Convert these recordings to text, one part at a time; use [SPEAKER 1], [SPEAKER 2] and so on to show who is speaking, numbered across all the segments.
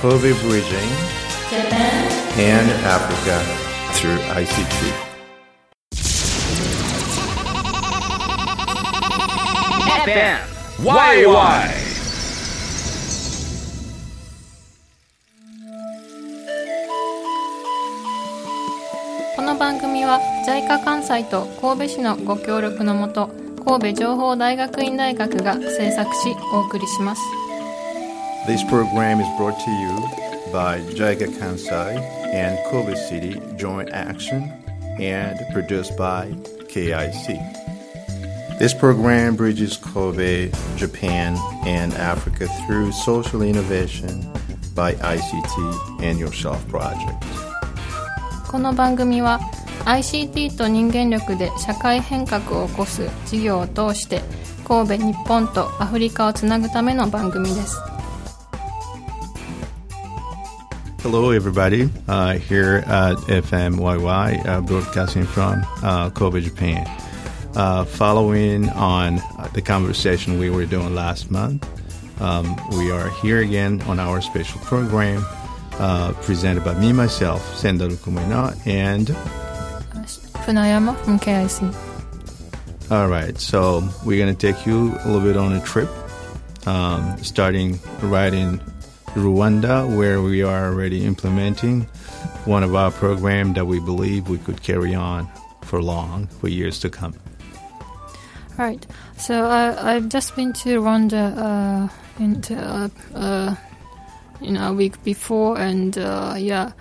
[SPEAKER 1] Kobe Bridging and Africa through ICT.
[SPEAKER 2] FM YY
[SPEAKER 3] この番組は JICA 関西と神戸市のご協力のもと神戸情報大学院大学が制作しお送りします
[SPEAKER 1] This program is brought to you by JICA Kansai and Kobe City Joint Action and produced by KIC. This program bridges Kobe, Japan, and Africa through social innovation by ICT and Yourself Project.
[SPEAKER 3] この番組は ICT と人間力で社会変革を起こす事業を通して神戸日本とアフリカをつなぐための番組です。
[SPEAKER 1] Hello, everybody. Uh, here at FMYY, uh, broadcasting from uh, Kobe, Japan. Uh, following on the conversation we were doing last month, um, we are here again on our special program uh, presented by me, myself, Sendaru Kumina, and
[SPEAKER 3] Funayama from KIC
[SPEAKER 1] all right. So we're gonna take you a little bit on a trip, um, starting right in Rwanda, where we are already implementing one of our programs that we believe we could carry on for long, for years to come.
[SPEAKER 3] Right. So I, I've just been to Rwanda uh, into, uh, uh, a week before, and uh, yeah,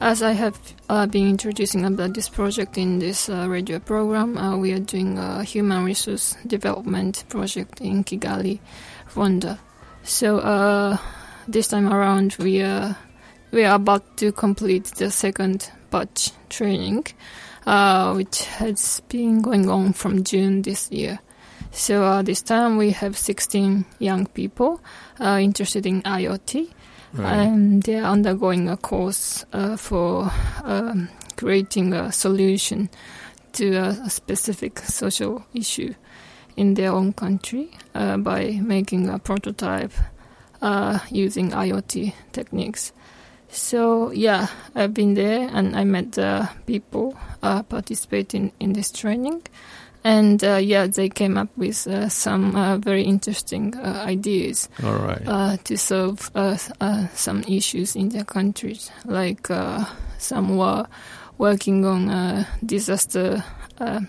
[SPEAKER 3] as I have uh, been introducing about this project in this uh, radio program, uh, we are doing a human resource development project in Kigali, Rwanda. So uh, this time around, we are we are about to complete the second batch training, uh, which has been going on from June this year. So uh, this time we have 16 young people uh, interested in IoT, and they are undergoing a course uh, for um, creating a solution to a, a specific social issue in their own country uh, by making a prototype uh, using IoT techniques. So yeah, I've been there and I met the people uh, participating in this training, and uh, yeah, they came up with uh, some uh, very interesting uh, ideas
[SPEAKER 1] All right.
[SPEAKER 3] uh, to solve uh, uh, some issues in their countries. Like uh, some were working on uh, disaster uh,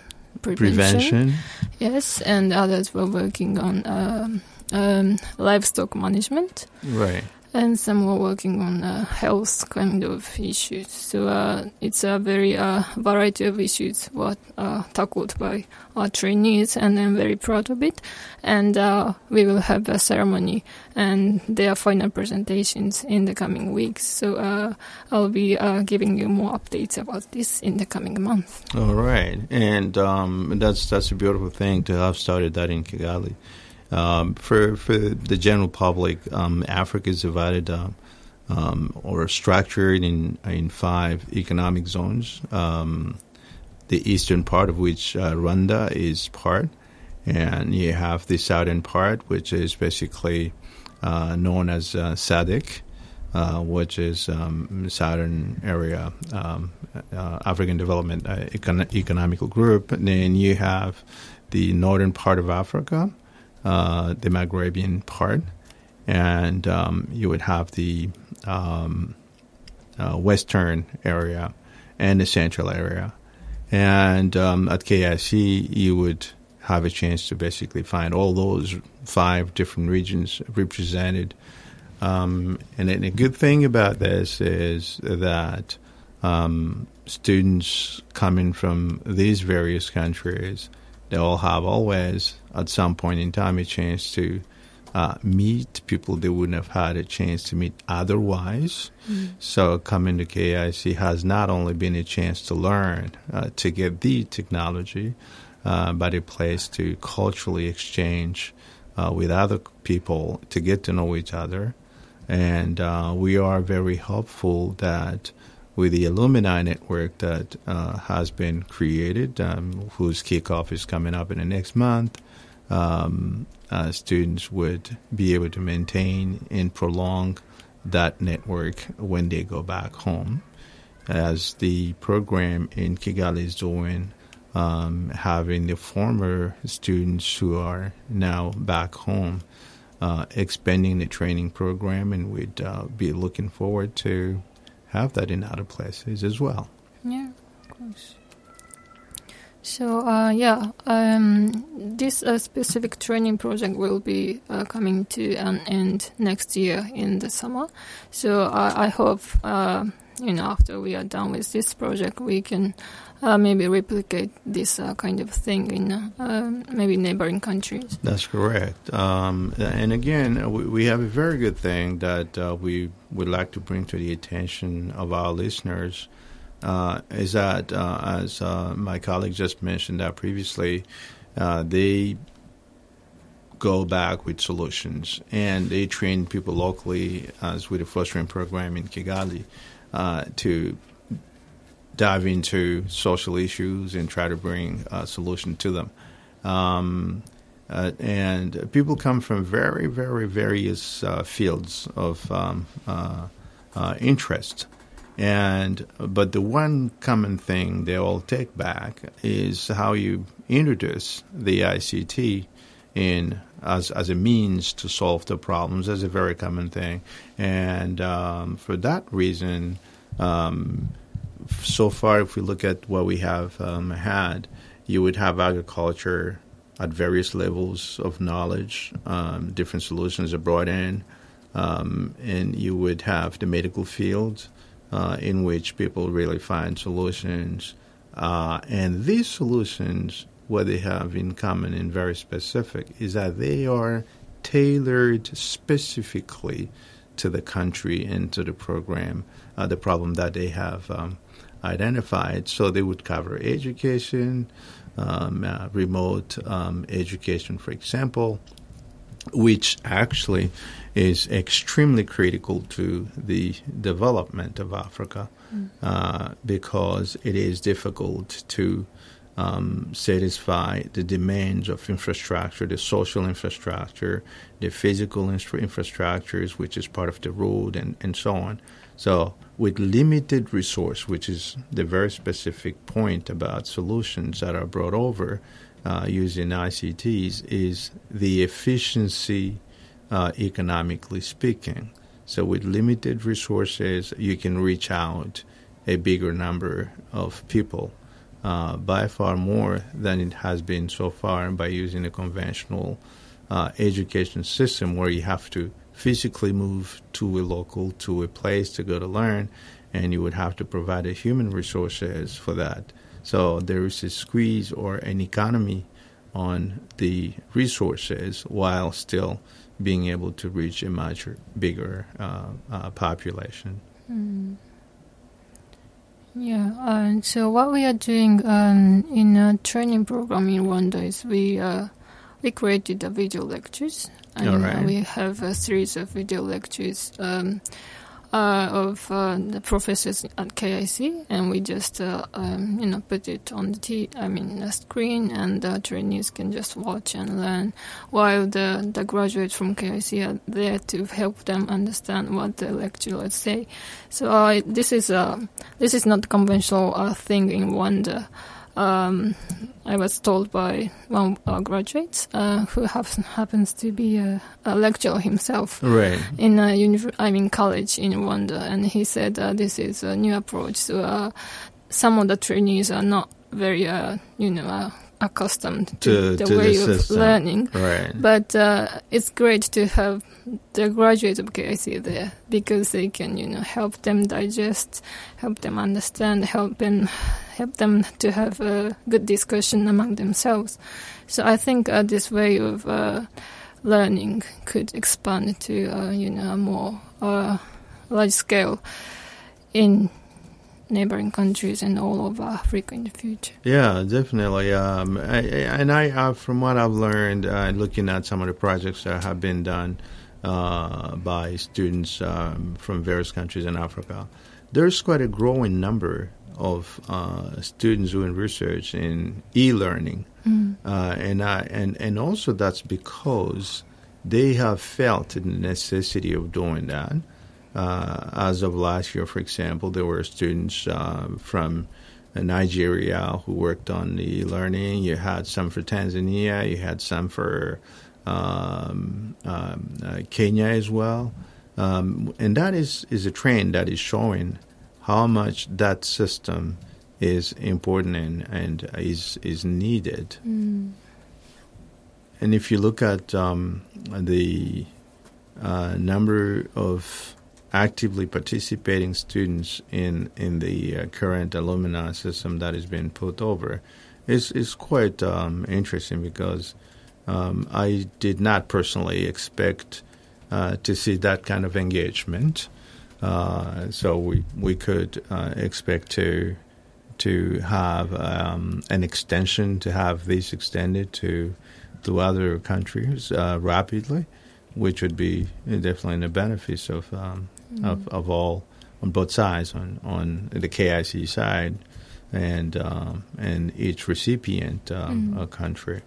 [SPEAKER 3] prevention.
[SPEAKER 1] Prevention.
[SPEAKER 3] Yes, and others were working on um, um, livestock management,
[SPEAKER 1] Right.
[SPEAKER 3] and some were working on uh, health kind of issues. So uh, it's a very uh, variety of issues what uh, tackled by our trainees, and I'm very proud of it. And uh, we will have a ceremony and their final presentations in the coming weeks. So uh, I'll be uh, giving you more updates about this in the coming month.
[SPEAKER 1] All right, and um, that's that's a beautiful thing to have started that in Kigali. Um, for for the general public, um, Africa is divided um, um, or structured in in five economic zones. Um, the eastern part of which uh, Rwanda is part, and you have the southern part, which is basically uh, known as uh, SADC, uh, which is um, southern area um, uh, African Development uh, Econ- Economical Group. And then you have the northern part of Africa, uh, the Maghrebian part, and um, you would have the um, uh, western area and the central area. And um, at KIC, you would have a chance to basically find all those five different regions represented. Um, and then a good thing about this is that um, students coming from these various countries, they all have always, at some point in time, a chance to uh, meet people they wouldn't have had a chance to meet otherwise. So coming to KIC has not only been a chance to learn, uh, to get the technology, uh, but a place to culturally exchange uh, with other people, to get to know each other. And uh, we are very hopeful that with the alumni network that uh, has been created, um, whose kickoff is coming up in the next month, um, uh, students would be able to maintain and prolong that network when they go back home. As the program in Kigali is doing, um, having the former students who are now back home uh, expanding the training program, and we'd uh, be looking forward to have that in other places as well.
[SPEAKER 3] Yeah, of course. So uh, yeah, um, this uh, specific training project will be uh, coming to an end next year in the summer. So I, hope uh, you know after we are done with this project, we can uh, maybe replicate this uh, kind of thing in uh, maybe neighboring countries.
[SPEAKER 1] That's correct. Um, and again, we, we, have a very good thing that we would like to bring to the attention of our listeners. Uh, is that, uh, as my colleague just mentioned that previously, they go back with solutions and they train people locally, as with the fostering program in Kigali, to dive into social issues and try to bring a solution to them. Um, uh, and people come from very, very various uh, fields of um, uh, uh interest. And but the one common thing they all take back is how you introduce the ICT in as as a means to solve the problems. That's a very common thing, and um, for that reason. Um, so far, if we look at what we have um, had, you would have agriculture at various levels of knowledge. Um, different solutions are brought in, um, and you would have the medical field, uh, in which people really find solutions. Uh, and these solutions, what they have in common and very specific, is that they are tailored specifically to the country and to the program, uh, the problem that they have um, identified. So they would cover education, um, uh, remote um, education, for example, which actually is extremely critical to the development of Africa mm. uh, because it is difficult to um, satisfy the demands of infrastructure, the social infrastructure, the physical infra- infrastructures, which is part of the road, and, and so on. So, with limited resource, which is the very specific point about solutions that are brought over uh, using ICTs, is the efficiency, uh, economically speaking. So, with limited resources, you can reach out a bigger number of people. Uh, by far more than it has been so far by using a conventional uh, education system where you have to physically move to a local, to a place to go to learn, and you would have to provide the human resources for that. So there is a squeeze or an economy on the resources while still being able to reach a much bigger uh, uh, population.
[SPEAKER 3] Mm. Yeah, and so what we are doing um, in a training program in Rwanda is we uh, we created the video lectures and right. we have a series of video lectures um, uh, of uh, the professors at KIC, and we just uh, um, you know put it on the t- I mean the screen, and the trainees can just watch and learn, while the the graduates from KIC are there to help them understand what the lecturers say. So uh, this is a this is not conventional uh, thing in Rwanda um, I was told by one of our graduates uh, who happens to be a, a, lecturer himself
[SPEAKER 1] right.
[SPEAKER 3] in a univ- I mean college in Rwanda, and he said uh, this is a new approach. So uh, some of the trainees are not very, uh, you know, uh, accustomed to, to the to way the of learning.
[SPEAKER 1] Right.
[SPEAKER 3] But uh, it's great to have the graduates of KIC there because they can, you know, help them digest, help them understand, help them help them to have a good discussion among themselves. So I think uh, this way of uh, learning could expand to, uh, you know, a more uh, large scale in neighboring countries and all over Africa in the future.
[SPEAKER 1] Yeah, definitely. Um, I, and I, uh, from what I've learned, uh, looking at some of the projects that have been done uh, by students um, from various countries in Africa, there's quite a growing number of uh, students doing research in e-learning, mm. and and and also that's because they have felt the necessity of doing that uh, as of last year, for example, there were students uh, from Nigeria who worked on the learning. You had some for Tanzania. You had some for um, um, uh, Kenya as well. Um, and that is, is a trend that is showing how much that system is important and, and is, is needed.
[SPEAKER 3] Mm.
[SPEAKER 1] And if you look at um, the uh, number of actively participating students in in the uh, current alumni system that is being put over is is quite um, interesting because um, I did not personally expect uh, to see that kind of engagement. Uh, so we we could uh, expect to to have um, an extension to have this extended to to other countries uh, rapidly, which would be definitely in the benefits of um, mm. of, of all on both sides on on the KIC side and um, and each recipient um, mm. country.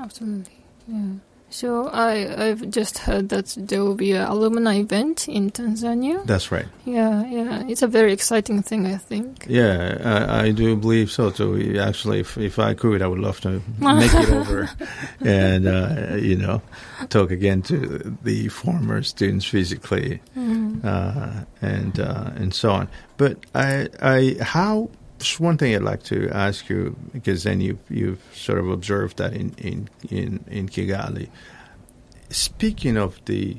[SPEAKER 3] Absolutely, yeah. So I I've just heard that there will be an alumni event in Tanzania.
[SPEAKER 1] That's right.
[SPEAKER 3] Yeah, yeah, it's a very exciting thing. I think.
[SPEAKER 1] Yeah, I, I do believe so. So actually, if if I could, I would love to make it over, and uh, you know, talk again to the former students physically, mm-hmm. uh, and uh, and so on. But I I how just one thing I'd like to ask you, because then you you've sort of observed that in in in, in Kigali. Speaking of the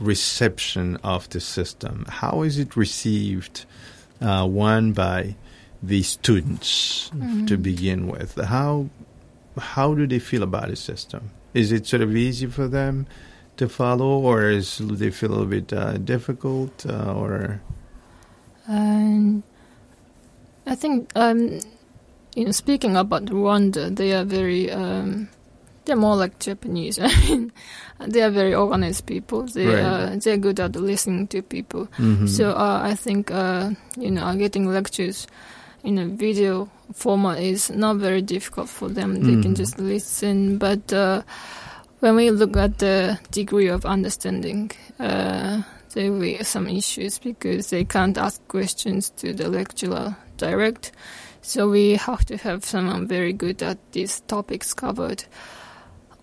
[SPEAKER 1] reception of the system, how is it received? Uh, one by the students mm-hmm. to begin with. How how do they feel about the system? Is it sort of easy for them to follow, or is do they feel a little bit uh, difficult, uh, or?
[SPEAKER 3] Um, I think, um, you know, speaking about Rwanda, they are very, um, they're more like Japanese. I mean, they are very organized people. They right. uh, they're good at listening to people. Mm-hmm. So uh, I think, uh, you know, getting lectures in a video format is not very difficult for them. They mm-hmm. can just listen. But uh, when we look at the degree of understanding, uh, there will be some issues because they can't ask questions to the lecturer direct. So we have to have someone very good at these topics covered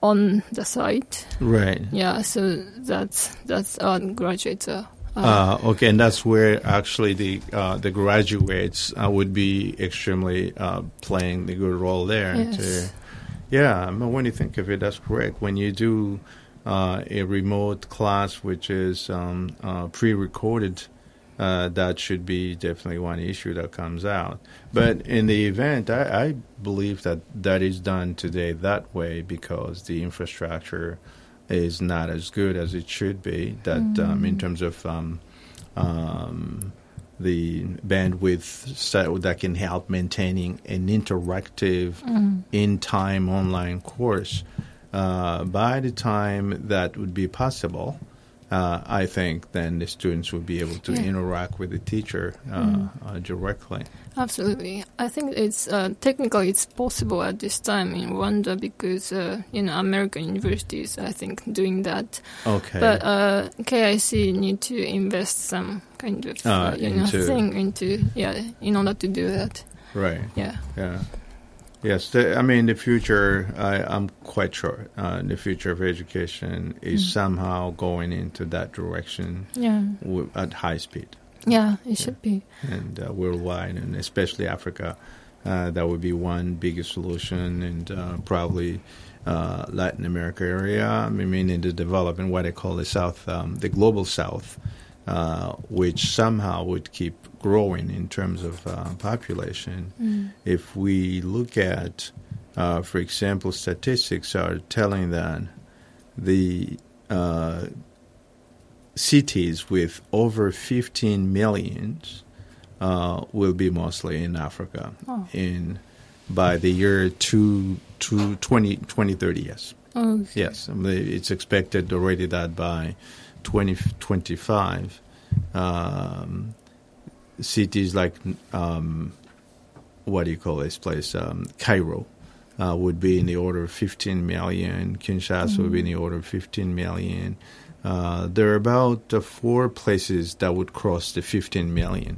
[SPEAKER 3] on the site.
[SPEAKER 1] Right.
[SPEAKER 3] Yeah. So that's that's our graduates. Uh,
[SPEAKER 1] uh, okay, and that's where actually the uh, the graduates uh, would be extremely uh, playing the good role there.
[SPEAKER 3] Yes.
[SPEAKER 1] To, yeah, I mean, when you think of it, that's correct. When you do uh, a remote class, which is um, uh, pre-recorded, uh, that should be definitely one issue that comes out. But in the event, I, I, believe that that is done today that way because the infrastructure is not as good as it should be. That mm. um, in terms of um, um, the bandwidth that can help maintaining an interactive, mm. in-time online course. Uh, by the time that would be possible, uh, I think then the students would be able to yeah. interact with the teacher uh, mm. uh, directly.
[SPEAKER 3] Absolutely, I think it's uh, technically it's possible at this time in Rwanda because uh, you know American universities I think doing that.
[SPEAKER 1] Okay,
[SPEAKER 3] but uh, KIC need to invest some kind of you know thing into yeah in order to do that.
[SPEAKER 1] Right.
[SPEAKER 3] Yeah.
[SPEAKER 1] Yeah. Yes, the, I mean the future. I, am quite sure uh, the future of education is mm. somehow going into that direction.
[SPEAKER 3] Yeah.
[SPEAKER 1] W- at high speed.
[SPEAKER 3] Yeah, it yeah. should be.
[SPEAKER 1] And uh, worldwide, and especially Africa, uh, that would be one biggest solution, and uh, probably uh, Latin America area. I mean, in the development, what I call the South, um, the global South, uh, which somehow would keep growing in terms of uh, population. Mm. If we look at, uh, for example, statistics are telling that the uh, cities with over 15 million uh, will be mostly in Africa oh. in by the year two, two, 20, 2030, yes.
[SPEAKER 3] Oh,
[SPEAKER 1] Yes, it's expected already that by 2025, um, cities like um, what do you call this place? Um, Cairo uh, would be in the order of 15 million. Kinshasa mm-hmm. would be in the order of 15 million. uh, there are about uh, four places that would cross the 15 million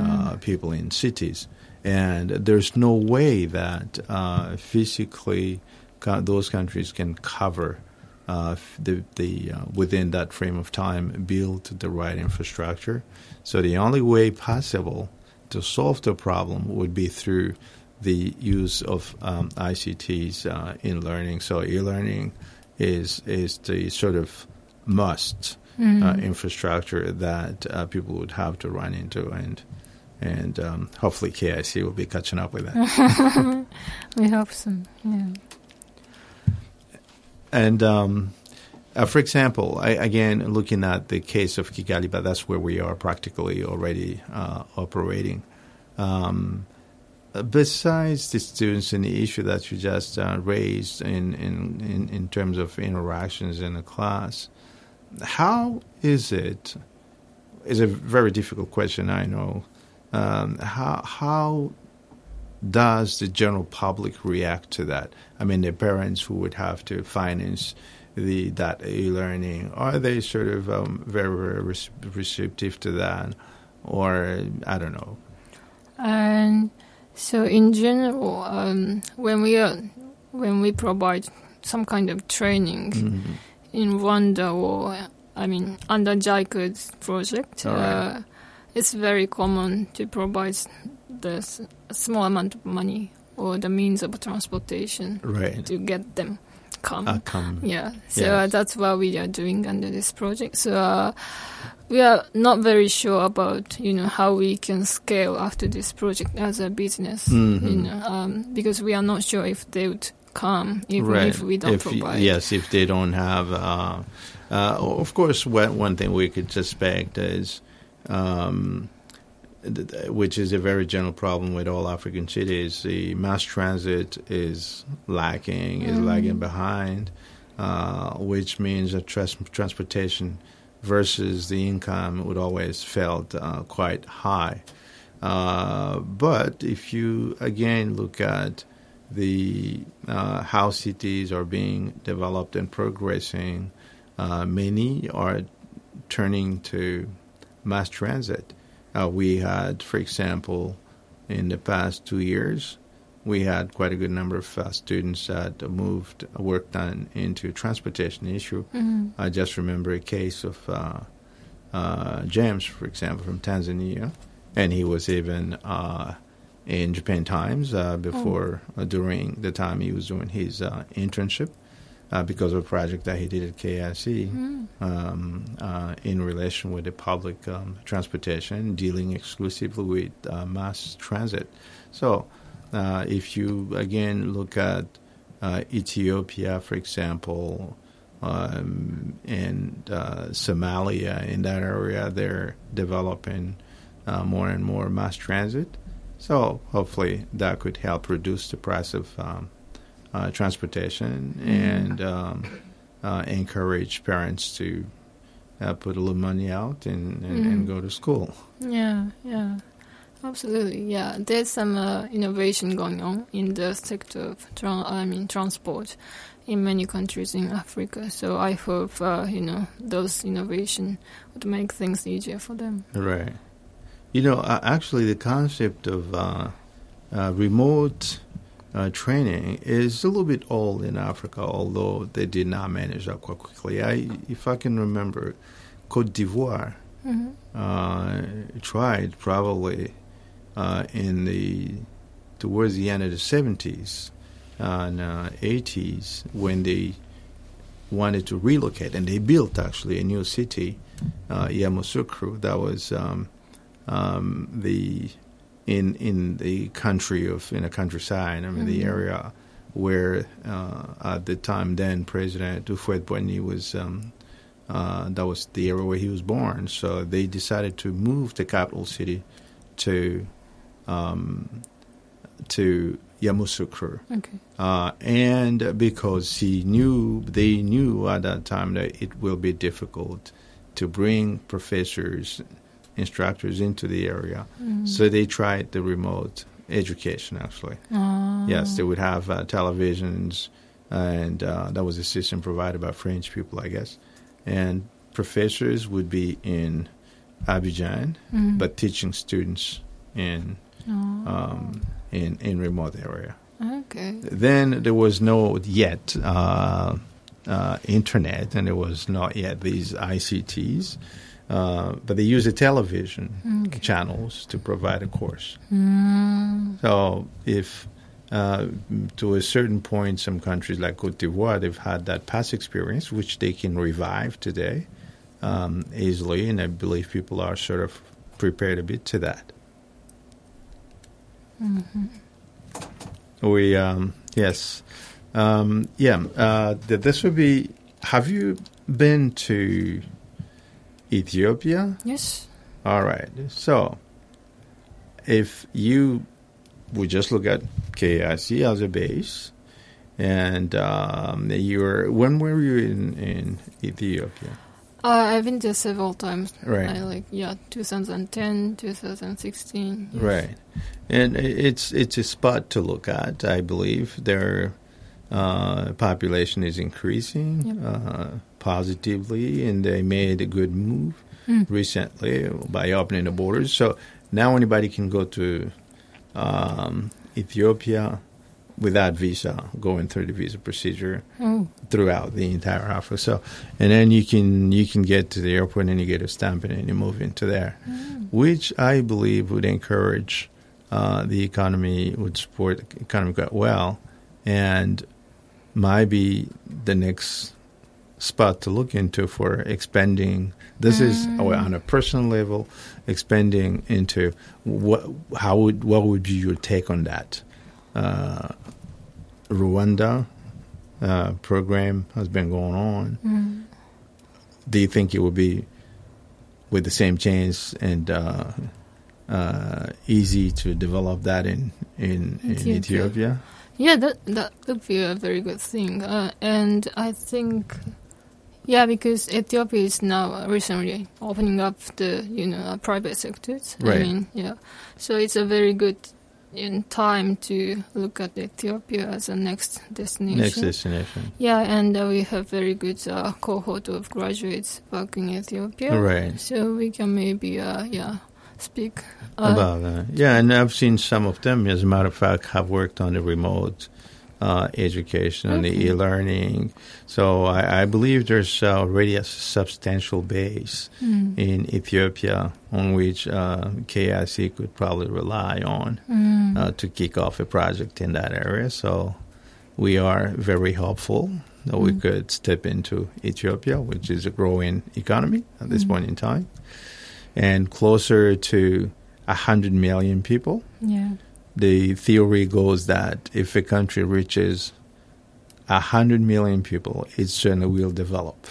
[SPEAKER 1] uh, people in cities. And there's no way that uh, physically those countries can cover uh, the, the uh, within that frame of time build the right infrastructure. So the only way possible to solve the problem would be through the use of um, ICTs uh, in learning. So e-learning is is the sort of must uh, infrastructure that uh, people would have to run into, and and um, hopefully KIC will be catching up with that.
[SPEAKER 3] We hope so. Yeah.
[SPEAKER 1] And um, uh, for example, I, again, looking at the case of Kigali, but that's where we are practically already uh, operating. Um, uh, besides the students and the issue that you just uh, raised in, in, in, in terms of interactions in the class, how is it? Is a very difficult question, I know. Um, how how does the general public react to that? I mean, the parents who would have to finance the that e-learning are they sort of um, very very receptive to that, or I don't know.
[SPEAKER 3] And so, in general, um, when we are when we provide some kind of training
[SPEAKER 1] Mhm.
[SPEAKER 3] in Rwanda or I mean under JICA's project,
[SPEAKER 1] right.
[SPEAKER 3] uh, it's very common to provide the small amount of money or the means of transportation
[SPEAKER 1] Right.
[SPEAKER 3] to get them come.
[SPEAKER 1] Uh, come.
[SPEAKER 3] Yeah, so
[SPEAKER 1] Yes.
[SPEAKER 3] uh, that's what we are doing under this project. So uh, we are not very sure about you know how we can scale after this project as a business.
[SPEAKER 1] Mhm.
[SPEAKER 3] You know, um, because we are not sure if they would come even
[SPEAKER 1] right.
[SPEAKER 3] if we don't
[SPEAKER 1] If
[SPEAKER 3] provide.
[SPEAKER 1] yes, if they don't have, uh, uh, of course, one, one thing we could suspect is, um, which is a very general problem with all African cities, the mass transit is lacking, is
[SPEAKER 3] Mm.
[SPEAKER 1] lagging behind, uh, which means that trans- transportation versus the income would always felt uh, quite high. Uh, but if you again look at the uh, how cities are being developed and progressing, uh, many are turning to mass transit. Uh, we had, for example, in the past two years, we had quite a good number of uh, students that moved, worked on into transportation issue.
[SPEAKER 3] Mhm.
[SPEAKER 1] I just remember a case of uh, uh, James, for example, from Tanzania, and he was even uh, in Japan Times uh, before uh, during the time he was doing his uh, internship uh, because of a project that he did at KIC
[SPEAKER 3] Mm.
[SPEAKER 1] um, uh, in relation with the public um, transportation, dealing exclusively with uh, mass transit. So, uh, if you again look at uh, Ethiopia, for example, um, and uh, Somalia, in that area, they're developing uh, more and more mass transit. So, hopefully, that could help reduce the price of um, uh, transportation and um, uh, encourage parents to uh, put a little money out and, and, and
[SPEAKER 3] Mhm.
[SPEAKER 1] go to school.
[SPEAKER 3] Yeah, yeah, absolutely. Yeah, there's some uh, innovation going on in the sector of tra- I mean transport in many countries in Africa. So I hope uh, you know those innovation would make things easier for them.
[SPEAKER 1] Right. You know, uh, actually, the concept of uh, uh, remote uh, training is a little bit old in Africa, although they did not manage that quite quickly. I, if I can remember, Cote d'Ivoire
[SPEAKER 3] hmm
[SPEAKER 1] uh, tried probably uh, in the towards the end of the seventies and uh, eighties when they wanted to relocate, and they built actually a new city, uh, Yamoussoukro, that was um, um, the in in the country of in a countryside. I mean, the
[SPEAKER 3] Mhm.
[SPEAKER 1] area where uh, at the time then President Houphouët-Boigny was. Um, uh, that was the area where he was born. So they decided to move the capital city to um, to Yamoussoukro.
[SPEAKER 3] Okay.
[SPEAKER 1] Uh, and because he knew, they knew at that time that it will be difficult to bring professors, instructors into the area.
[SPEAKER 3] Mm.
[SPEAKER 1] So they tried the remote education actually.
[SPEAKER 3] Ah.
[SPEAKER 1] Yes, they would have uh, televisions, and uh, that was a system provided by French people, I guess. And professors would be in Abidjan,
[SPEAKER 3] Mm.
[SPEAKER 1] but teaching students in
[SPEAKER 3] Oh,
[SPEAKER 1] um, in in remote area.
[SPEAKER 3] okay.
[SPEAKER 1] Then there was no yet uh, uh, internet, and there was not yet these ICTs, uh, but they use the television
[SPEAKER 3] Okay.
[SPEAKER 1] channels to provide a course.
[SPEAKER 3] Mm.
[SPEAKER 1] So if uh, to a certain point, some countries like Cote d'Ivoire, they've had that past experience, which they can revive today um, easily, and I believe people are sort of prepared a bit to that.
[SPEAKER 3] Mhm.
[SPEAKER 1] We um, yes, um, yeah. Uh, this would be. Have you been to Ethiopia?
[SPEAKER 3] Yes.
[SPEAKER 1] All right. So, if you would just look at KIC as a base, and um, you were when were you in in Ethiopia?
[SPEAKER 3] Uh, I've been there several times.
[SPEAKER 1] Right.
[SPEAKER 3] I like yeah, 2010, 2016. yes.
[SPEAKER 1] Right, and it's it's a spot to look at. I believe their uh, population is increasing
[SPEAKER 3] Yep.
[SPEAKER 1] uh, positively, and they made a good move
[SPEAKER 3] Mm.
[SPEAKER 1] recently by opening the borders. So now anybody can go to um, Ethiopia without visa, going through the visa procedure
[SPEAKER 3] Oh,
[SPEAKER 1] throughout the entire Africa. So, and then you can you can get to the airport and you get a stamp and you move into there, which I believe would encourage uh, the economy, would support the economy quite well, and might be the next spot to look into for expanding. This is
[SPEAKER 3] Mm.
[SPEAKER 1] oh, on a personal level, expanding into what how would what would be your take on that? Uh, Rwanda uh, program has been going on.
[SPEAKER 3] mm.
[SPEAKER 1] Do you think it would be with the same chance and uh, uh, easy to develop that in in, in
[SPEAKER 3] Ethiopia.
[SPEAKER 1] Ethiopia?
[SPEAKER 3] Yeah, that that would be a very good thing. Uh, and I think, yeah, because Ethiopia is now recently opening up the you know uh, private sectors.
[SPEAKER 1] Right.
[SPEAKER 3] I mean, yeah, so it's a very good in time to look at Ethiopia as a next destination.
[SPEAKER 1] Next destination,
[SPEAKER 3] Yeah, and uh, we have very good uh, cohort of graduates back in Ethiopia.
[SPEAKER 1] right?
[SPEAKER 3] So we can maybe, uh, yeah, speak uh,
[SPEAKER 1] About that, yeah, and I've seen some of them. As a matter of fact, have worked on the remote uh, education and the e-learning. So I, I believe there's already a substantial base
[SPEAKER 3] mm,
[SPEAKER 1] in Ethiopia on which uh, KIC could probably rely on
[SPEAKER 3] mm,
[SPEAKER 1] uh, to kick off a project in that area. So we are very hopeful that we
[SPEAKER 3] Mm.
[SPEAKER 1] could step into Ethiopia, which is a growing economy at this
[SPEAKER 3] Mm.
[SPEAKER 1] point in time, and closer to 100 million people.
[SPEAKER 3] yeah.
[SPEAKER 1] The theory goes that if a country reaches 100 million people, it certainly will develop.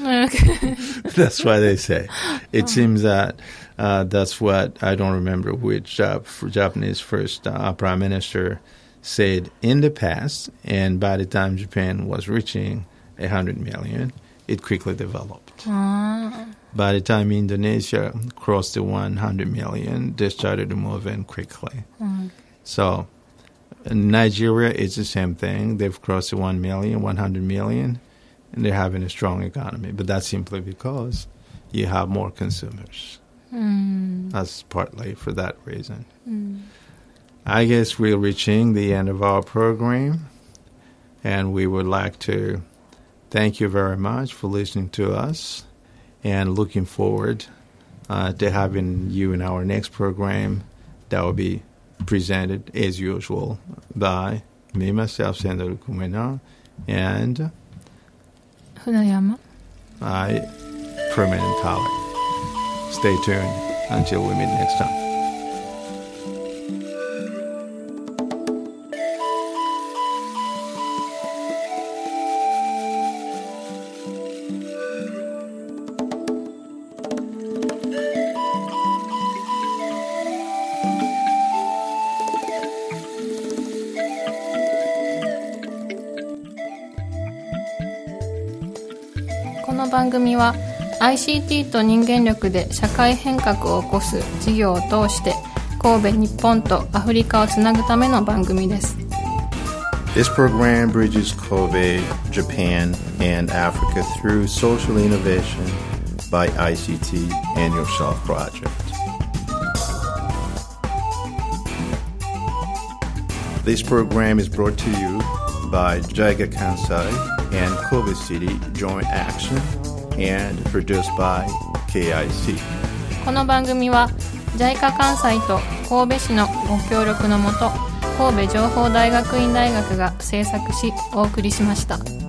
[SPEAKER 3] Okay.
[SPEAKER 1] that's why they say. It seems that uh, that's what I don't remember which uh, Japanese first uh, prime minister said in the past, and by the time Japan was reaching a hundred million, it quickly developed.
[SPEAKER 3] Ah,
[SPEAKER 1] By the time Indonesia crossed the 100 million, they started to move in quickly.
[SPEAKER 3] mm,
[SPEAKER 1] So, Nigeria, is the same thing. They've crossed the 1 million, 100 million, and they're having a strong economy. But that's simply because you have more consumers.
[SPEAKER 3] mm,
[SPEAKER 1] That's partly for that reason.
[SPEAKER 3] mm.
[SPEAKER 1] I guess we're reaching the end of our program, and we would like to thank you very much for listening to us and looking forward uh, to having you in our next program that will be presented as usual by me, myself, Sandro Kumena, and
[SPEAKER 3] Funayama.
[SPEAKER 1] I, permanent colleague. Stay tuned until we meet next time.
[SPEAKER 3] は ICT と人間力で社会変革を起こす事業を通して神戸日本とアフリカをつなぐための番組です
[SPEAKER 1] This program bridges Kobe, Japan, and Africa through social innovation by ICT and Yourself Project. This program is brought to you by JICA Kansai and Kobe City Joint Action and produced by KIC.
[SPEAKER 3] この番組は JICA 関西と神戸市のご協力のもと神戸情報大学院大学が制作しお送りしました。